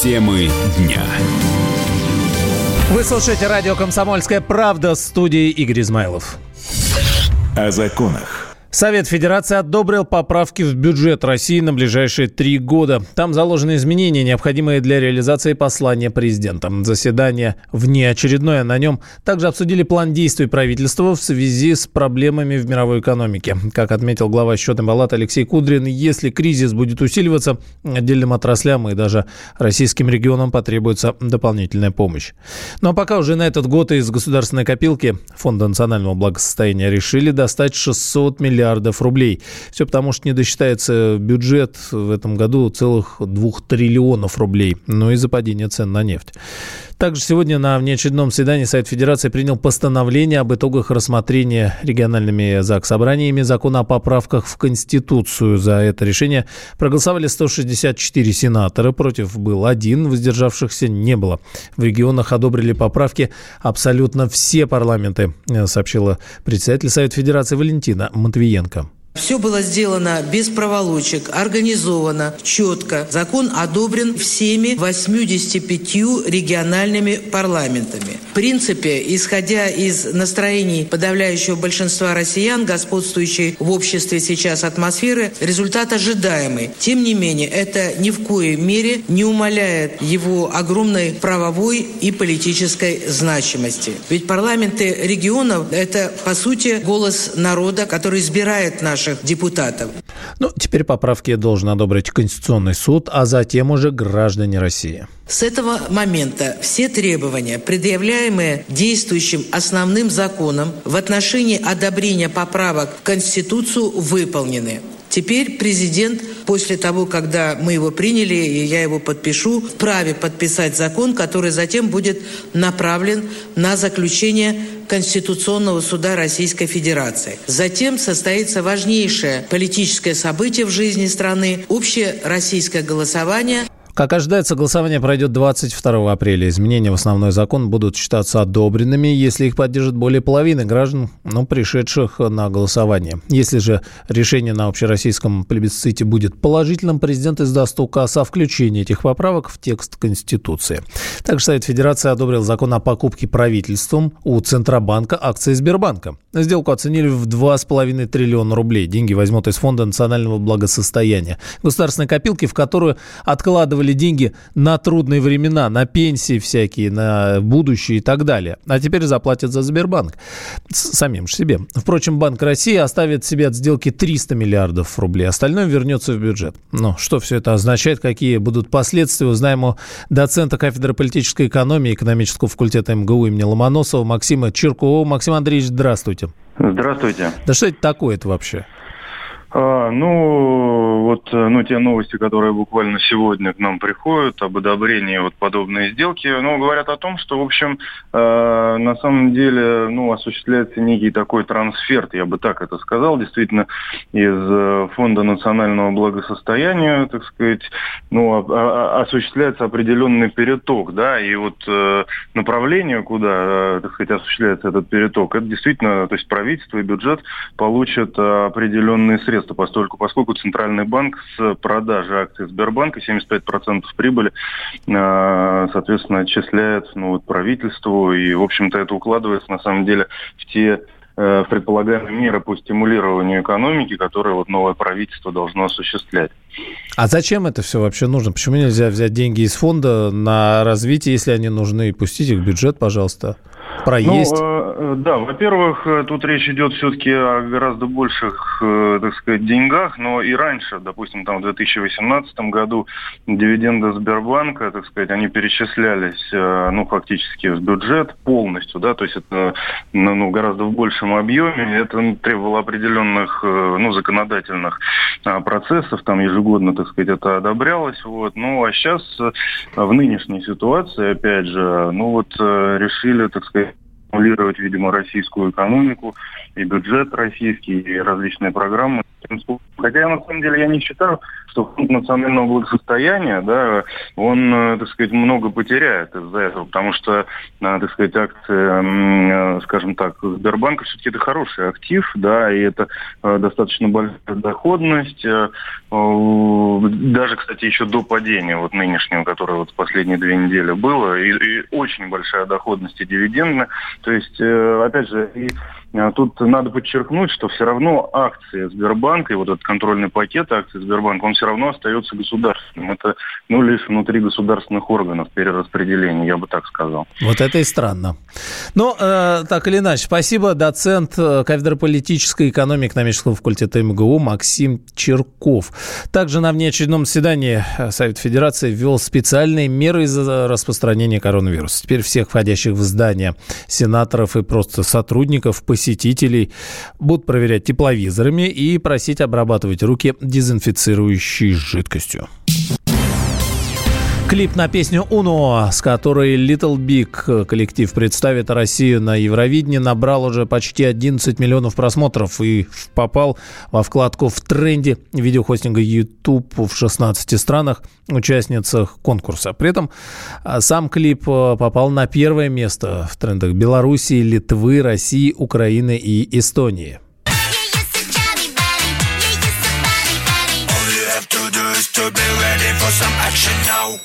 Темы дня. Вы слушаете радио «Комсомольская правда» в студии Игорь Измайлов. О законах. Совет Федерации одобрил поправки в бюджет России на ближайшие три года. Там заложены изменения, необходимые для реализации послания президента. Заседание внеочередное. На нем также обсудили план действий правительства в связи с проблемами в мировой экономике. Как отметил глава счетной палаты Алексей Кудрин, если кризис будет усиливаться, отдельным отраслям и даже российским регионам потребуется дополнительная помощь. Ну а пока уже на этот год из государственной копилки Фонда национального благосостояния решили достать 600 миллионов миллиардов рублей. Все потому, что не досчитается бюджет в этом году целых двух триллионов рублей, но из-за падения цен на нефть. Также сегодня на внеочередном заседании Совет Федерации принял постановление об итогах рассмотрения региональными ЗАГС собраниями закона о поправках в Конституцию. За это решение проголосовали 164 сенатора, против был один, воздержавшихся не было. В регионах одобрили поправки абсолютно все парламенты, сообщила председатель Совета Федерации Валентина Матвиенко. Все было сделано без проволочек, организовано, четко. Закон одобрен всеми 85 региональными парламентами. В принципе, исходя из настроений подавляющего большинства россиян, господствующей в обществе сейчас атмосферы, результат ожидаемый. Тем не менее, это ни в коей мере не умаляет его огромной правовой и политической значимости. Ведь парламенты регионов – это, по сути, голос народа, который избирает наши наших депутатов. Ну, теперь поправки должен одобрить Конституционный суд, а затем уже граждане России. С этого момента все требования, предъявляемые действующим основным законом в отношении одобрения поправок в Конституцию, выполнены. Теперь президент, после того, когда мы его приняли, и я его подпишу, вправе подписать закон, который затем будет направлен на заключение Конституционного суда Российской Федерации. Затем состоится важнейшее политическое событие в жизни страны – общее российское голосование – как ожидается, голосование пройдет 22 апреля. Изменения в основной закон будут считаться одобренными, если их поддержит более половины граждан, ну, пришедших на голосование. Если же решение на общероссийском плебисците будет положительным, президент издаст указ о включении этих поправок в текст Конституции. Также Совет Федерации одобрил закон о покупке правительством у Центробанка акций Сбербанка. Сделку оценили в 2,5 триллиона рублей. Деньги возьмут из Фонда национального благосостояния. Государственной копилки, в которую откладывали откладывали деньги на трудные времена, на пенсии всякие, на будущее и так далее. А теперь заплатят за Сбербанк. Самим же себе. Впрочем, Банк России оставит себе от сделки 300 миллиардов рублей. Остальное вернется в бюджет. Но что все это означает, какие будут последствия, узнаем у доцента кафедры политической экономии экономического факультета МГУ имени Ломоносова Максима Чиркова. Максим Андреевич, здравствуйте. Здравствуйте. Да что это такое-то вообще? А, ну, вот ну, те новости, которые буквально сегодня к нам приходят об одобрении вот подобной сделки, ну, говорят о том, что, в общем, э, на самом деле, ну, осуществляется некий такой трансфер, я бы так это сказал, действительно, из э, Фонда национального благосостояния, так сказать, ну, а, а, осуществляется определенный переток, да, и вот э, направление, куда, э, так сказать, осуществляется этот переток, это действительно, то есть правительство и бюджет получат определенные средства средства, поскольку, поскольку Центральный банк с продажи акций Сбербанка 75% прибыли, а, соответственно, отчисляет ну, вот, правительству. И, в общем-то, это укладывается, на самом деле, в те э, предполагаемые меры по стимулированию экономики, которые вот новое правительство должно осуществлять. А зачем это все вообще нужно? Почему нельзя взять деньги из фонда на развитие, если они нужны, и пустить их в бюджет, пожалуйста? Проесть? Ну, э, да, во-первых, э, тут речь идет все-таки о гораздо больших, э, так сказать, деньгах, но и раньше, допустим, там в 2018 году дивиденды Сбербанка, так сказать, они перечислялись, ну, фактически в бюджет полностью, да, то есть это, ну, ну гораздо в большем объеме, это требовало определенных, ну, законодательных процессов, там ежегодно, так сказать, это одобрялось, вот, ну, а сейчас в нынешней ситуации, опять же, ну, вот решили, так сказать, стимулировать, видимо, российскую экономику и бюджет российский, и различные программы Хотя, на самом деле, я не считаю, что фонд национального благосостояния, да, он, э, так сказать, много потеряет из-за этого, потому что, э, так сказать, акции, э, скажем так, Сбербанка все-таки это хороший актив, да, и это достаточно большая доходность, даже, кстати, еще до падения вот нынешнего, которое вот последние две недели было, и, и очень большая доходность и дивидендная, то есть, опять же, и Тут надо подчеркнуть, что все равно акции Сбербанка и вот этот контрольный пакет акций Сбербанка, он все равно остается государственным. Это, ну, лишь внутри государственных органов перераспределения, я бы так сказал. Вот это и странно. Ну, э, так или иначе, спасибо, доцент э, кафедры политической экономии экономического факультета МГУ Максим Черков. Также на внеочередном заседании э, Совет Федерации ввел специальные меры из-за распространения коронавируса. Теперь всех входящих в здание сенаторов и просто сотрудников, посетителей будут проверять тепловизорами и просить обрабатывать руки дезинфицирующей жидкостью. Клип на песню «Уно», с которой Little Big коллектив представит Россию на Евровидении, набрал уже почти 11 миллионов просмотров и попал во вкладку в тренде видеохостинга YouTube в 16 странах, участницах конкурса. При этом а, сам клип а, попал на первое место в трендах Белоруссии, Литвы, России, Украины и Эстонии. To be ready for some action now.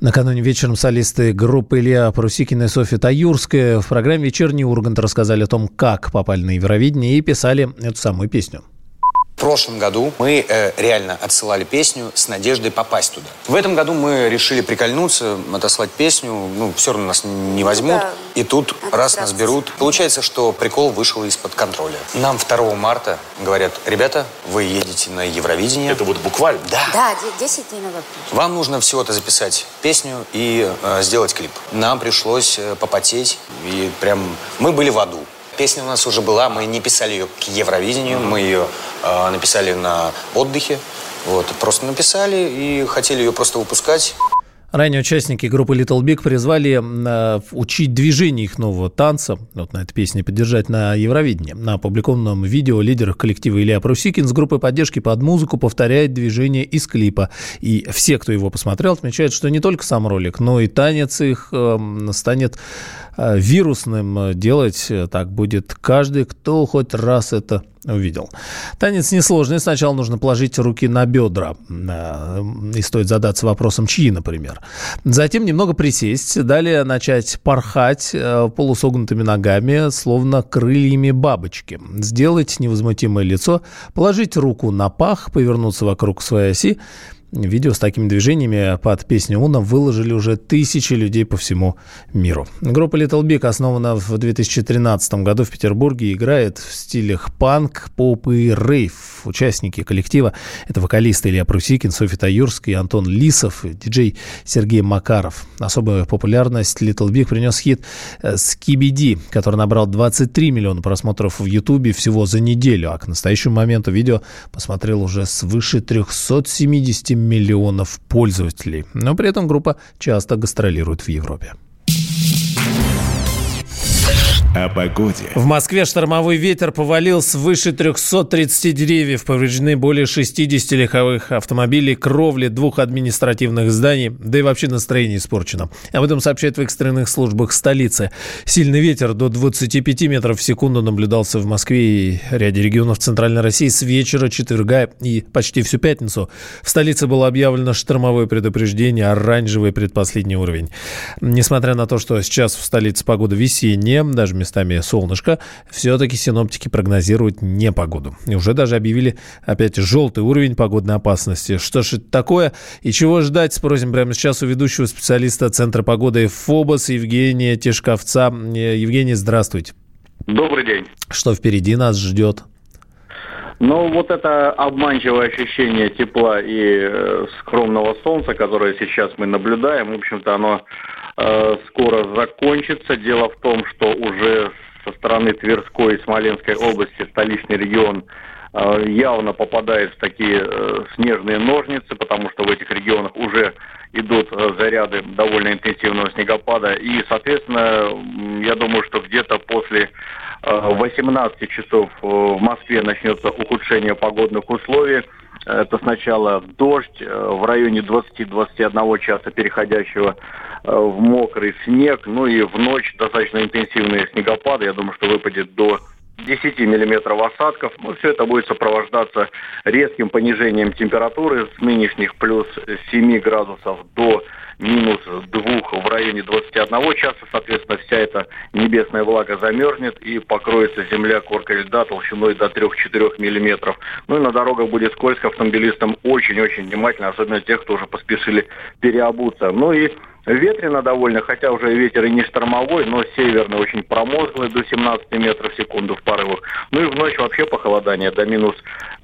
Накануне вечером солисты группы Илья Прусикина и Софья Таюрская в программе «Вечерний Ургант» рассказали о том, как попали на Евровидение и писали эту самую песню. В прошлом году мы э, реально отсылали песню с надеждой попасть туда. В этом году мы решили прикольнуться, отослать песню. Ну, все равно нас не возьмут. Да. И тут раз нас берут. Получается, что прикол вышел из-под контроля. Нам 2 марта говорят, ребята, вы едете на Евровидение. Это вот буквально? Да. Да, 10 дней назад. Вам нужно всего-то записать песню и э, сделать клип. Нам пришлось э, попотеть. И прям мы были в аду. Песня у нас уже была, мы не писали ее к Евровидению, мы ее э, написали на отдыхе. Вот, просто написали и хотели ее просто выпускать. Ранее участники группы Little Big призвали э, учить движение их нового танца, вот на этой песне поддержать на Евровидении. На опубликованном видео лидер коллектива Илья Прусикин с группой поддержки под музыку повторяет движение из клипа. И все, кто его посмотрел, отмечают, что не только сам ролик, но и танец их э, станет э, вирусным. Делать так будет каждый, кто хоть раз это увидел. Танец несложный. Сначала нужно положить руки на бедра. Э, и стоит задаться вопросом, чьи, например. Затем немного присесть. Далее начать порхать э, полусогнутыми ногами, словно крыльями бабочки. Сделать невозмутимое лицо, положить руку на пах, повернуться вокруг своей оси Видео с такими движениями под песню «Уна» выложили уже тысячи людей по всему миру. Группа Little Big основана в 2013 году в Петербурге и играет в стилях панк, поп и рейв. Участники коллектива – это вокалисты Илья Прусикин, Софья Таюрский, Антон Лисов и диджей Сергей Макаров. Особую популярность Little Big принес хит «Скибиди», который набрал 23 миллиона просмотров в Ютубе всего за неделю, а к настоящему моменту видео посмотрел уже свыше 370 миллионов пользователей. Но при этом группа часто гастролирует в Европе. О погоде. В Москве штормовой ветер повалил свыше 330 деревьев. Повреждены более 60 легковых автомобилей, кровли двух административных зданий, да и вообще настроение испорчено. Об этом сообщают в экстренных службах столицы. Сильный ветер до 25 метров в секунду наблюдался в Москве и ряде регионов Центральной России с вечера четверга и почти всю пятницу. В столице было объявлено штормовое предупреждение, оранжевый предпоследний уровень. Несмотря на то, что сейчас в столице погода весенняя, даже местами солнышко, все-таки синоптики прогнозируют непогоду. И уже даже объявили опять желтый уровень погодной опасности. Что же это такое и чего ждать, спросим прямо сейчас у ведущего специалиста Центра погоды ФОБОС Евгения Тишковца. Э, Евгений, здравствуйте. Добрый день. Что впереди нас ждет? Ну, вот это обманчивое ощущение тепла и э, скромного солнца, которое сейчас мы наблюдаем, в общем-то, оно скоро закончится. Дело в том, что уже со стороны Тверской и Смоленской области столичный регион явно попадает в такие снежные ножницы, потому что в этих регионах уже идут заряды довольно интенсивного снегопада. И, соответственно, я думаю, что где-то после 18 часов в Москве начнется ухудшение погодных условий. Это сначала дождь в районе 20-21 часа, переходящего в мокрый снег. Ну и в ночь достаточно интенсивные снегопады. Я думаю, что выпадет до 10 миллиметров осадков. Ну, все это будет сопровождаться резким понижением температуры с нынешних плюс 7 градусов до минус 2 в районе 21 часа. Соответственно, вся эта небесная влага замерзнет и покроется земля коркой льда толщиной до 3-4 миллиметров. Ну и на дорогах будет скользко. Автомобилистам очень-очень внимательно, особенно тех, кто уже поспешили переобуться. Ну и Ветрено довольно, хотя уже ветер и не штормовой, но северный очень промозглый до 17 метров в секунду в порывах. Ну и в ночь вообще похолодание до минус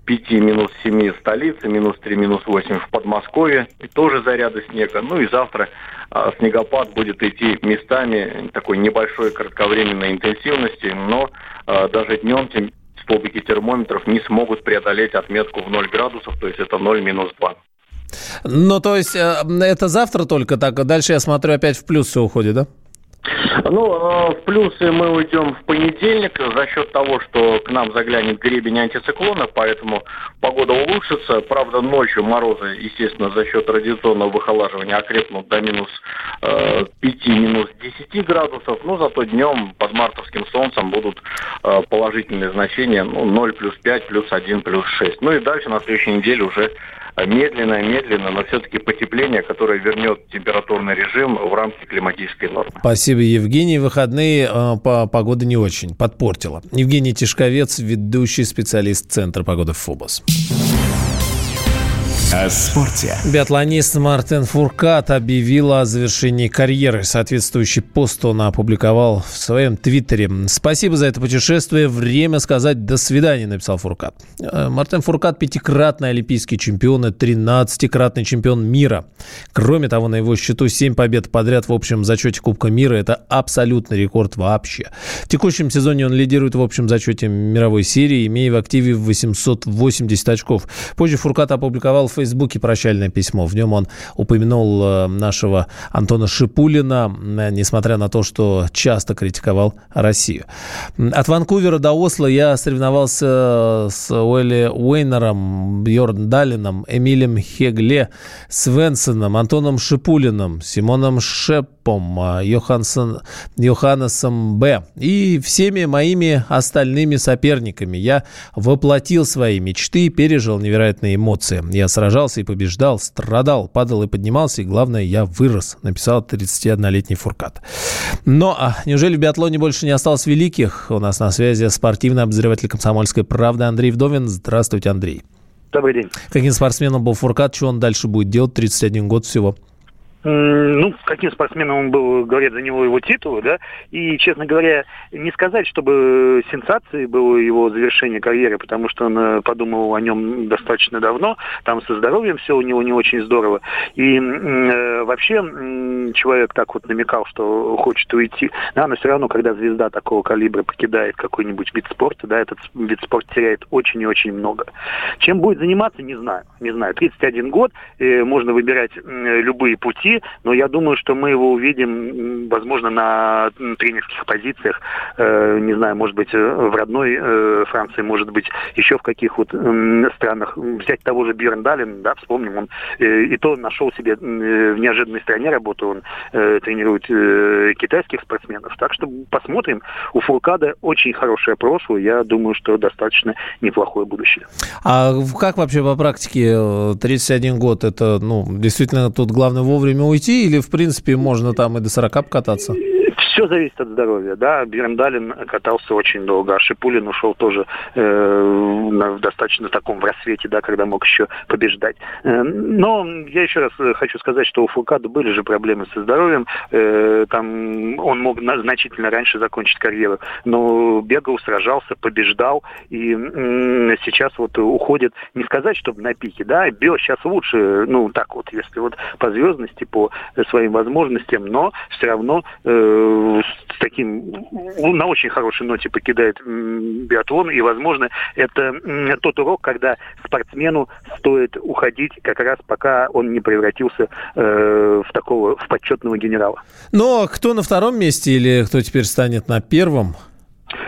5, минус 7 в столице, минус 3, минус 8 в Подмосковье. И тоже заряды снега. Ну и завтра а, снегопад будет идти местами такой небольшой кратковременной интенсивности, но а, даже днем столбики термометров не смогут преодолеть отметку в 0 градусов, то есть это 0 минус 2. Ну, то есть э, это завтра только так, а дальше я смотрю, опять в плюс все уходит, да? Ну, э, в плюсы мы уйдем в понедельник за счет того, что к нам заглянет гребень антициклона, поэтому погода улучшится. Правда, ночью морозы, естественно, за счет традиционного выхолаживания окрепнут до минус э, 5, минус 10 градусов. Но зато днем под мартовским солнцем будут э, положительные значения ну, 0 плюс 5, плюс 1, плюс 6. Ну и дальше на следующей неделе уже медленно-медленно, но все-таки потепление, которое вернет температурный режим в рамки климатической нормы. Спасибо, Евгений. Выходные э, по погода не очень подпортила. Евгений Тишковец, ведущий специалист Центра погоды ФОБОС. О спорте. Биатлонист Мартин Фуркат объявил о завершении карьеры. Соответствующий пост он опубликовал в своем твиттере. «Спасибо за это путешествие. Время сказать «до свидания», — написал Фуркат. Э, Мартин Фуркат – пятикратный олимпийский чемпион и тринадцатикратный чемпион мира. Кроме того, на его счету 7 побед подряд в общем зачете Кубка мира. Это абсолютный рекорд вообще. В текущем сезоне он лидирует в общем зачете мировой серии, имея в активе 880 очков. Позже Фуркат опубликовал в Фейсбуке прощальное письмо. В нем он упомянул э, нашего Антона Шипулина, э, несмотря на то, что часто критиковал Россию. От Ванкувера до Осло я соревновался с Уэлли Уэйнером, Бьорн Далином, Эмилем Хегле, Свенсоном, Антоном Шипулиным, Симоном Шеппом, э, Йоханссон, Йоханнесом Б. и всеми моими остальными соперниками. Я воплотил свои мечты пережил невероятные эмоции. Я сражался сражался и побеждал, страдал, падал и поднимался, и главное, я вырос, написал 31-летний Фуркат. Но а неужели в биатлоне больше не осталось великих? У нас на связи спортивный обозреватель комсомольской правды Андрей Вдовин. Здравствуйте, Андрей. Добрый день. Каким спортсменом был Фуркат? Что он дальше будет делать? 31 год всего. Ну, каким спортсменом он был, говорят за него его титулы, да, и, честно говоря, не сказать, чтобы сенсацией было его завершение карьеры, потому что он э, подумал о нем достаточно давно, там со здоровьем все у него не очень здорово, и э, вообще э, человек так вот намекал, что хочет уйти, да, но все равно, когда звезда такого калибра покидает какой-нибудь вид спорта, да, этот вид спорта теряет очень и очень много. Чем будет заниматься, не знаю, не знаю. 31 год, э, можно выбирать э, любые пути, но я думаю, что мы его увидим, возможно, на тренерских позициях, э, не знаю, может быть, э, в родной э, Франции, может быть, еще в каких вот э, странах. Взять того же Бьерндален, да, вспомним, он и то нашел себе в неожиданной стране работу, он тренирует китайских спортсменов. Так что посмотрим. У Фуркада очень хорошее прошлое, я думаю, что достаточно неплохое будущее. А как вообще по практике 31 год, это, ну, действительно тут главное вовремя уйти или, в принципе, можно там и до 40 покататься? Все зависит от здоровья, да. Берендалин катался очень долго, а Шипулин ушел тоже э, в достаточно таком в рассвете, да, когда мог еще побеждать. Э, но я еще раз хочу сказать, что у Фуркада были же проблемы со здоровьем. Э, там он мог значительно раньше закончить карьеру, но бегал, сражался, побеждал, и э, сейчас вот уходит, не сказать, чтобы на пике, да, Био сейчас лучше, ну, так вот, если вот по звездности, по своим возможностям, но все равно э, с таким, на очень хорошей ноте покидает биатлон, и, возможно, это тот урок, когда спортсмену стоит уходить как раз пока он не превратился э, в такого, в почетного генерала. Но кто на втором месте или кто теперь станет на первом?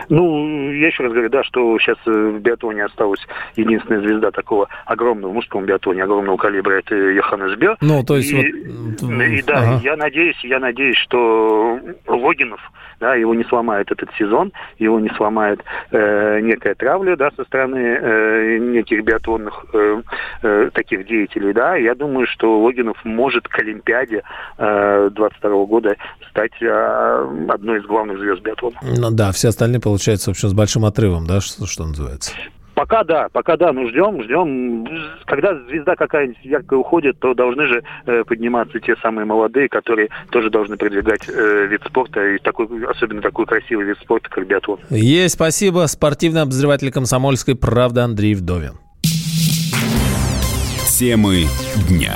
Ну, я еще раз говорю, да, что сейчас э, в биатлоне осталась единственная звезда такого огромного, в мужском биатлоне огромного калибра, это Йоханнес Бер. Ну, то есть и, вот... И да, ага. я надеюсь, я надеюсь, что Логинов, да, его не сломает этот сезон, его не сломает э, некая травля, да, со стороны э, неких биатлонных э, э, таких деятелей, да. Я думаю, что Логинов может к Олимпиаде э, 22 года стать э, одной из главных звезд биатлона. Ну да, все остальные, получается, в общем, с большим отрывом, да, что, что называется. Пока да, пока да, ну ждем, ждем. Когда звезда какая-нибудь яркая уходит, то должны же э, подниматься те самые молодые, которые тоже должны продвигать э, вид спорта, и такой, особенно такой красивый вид спорта, как биатлон. Есть, спасибо. Спортивный обозреватель комсомольской правды Андрей Вдовин. Темы дня.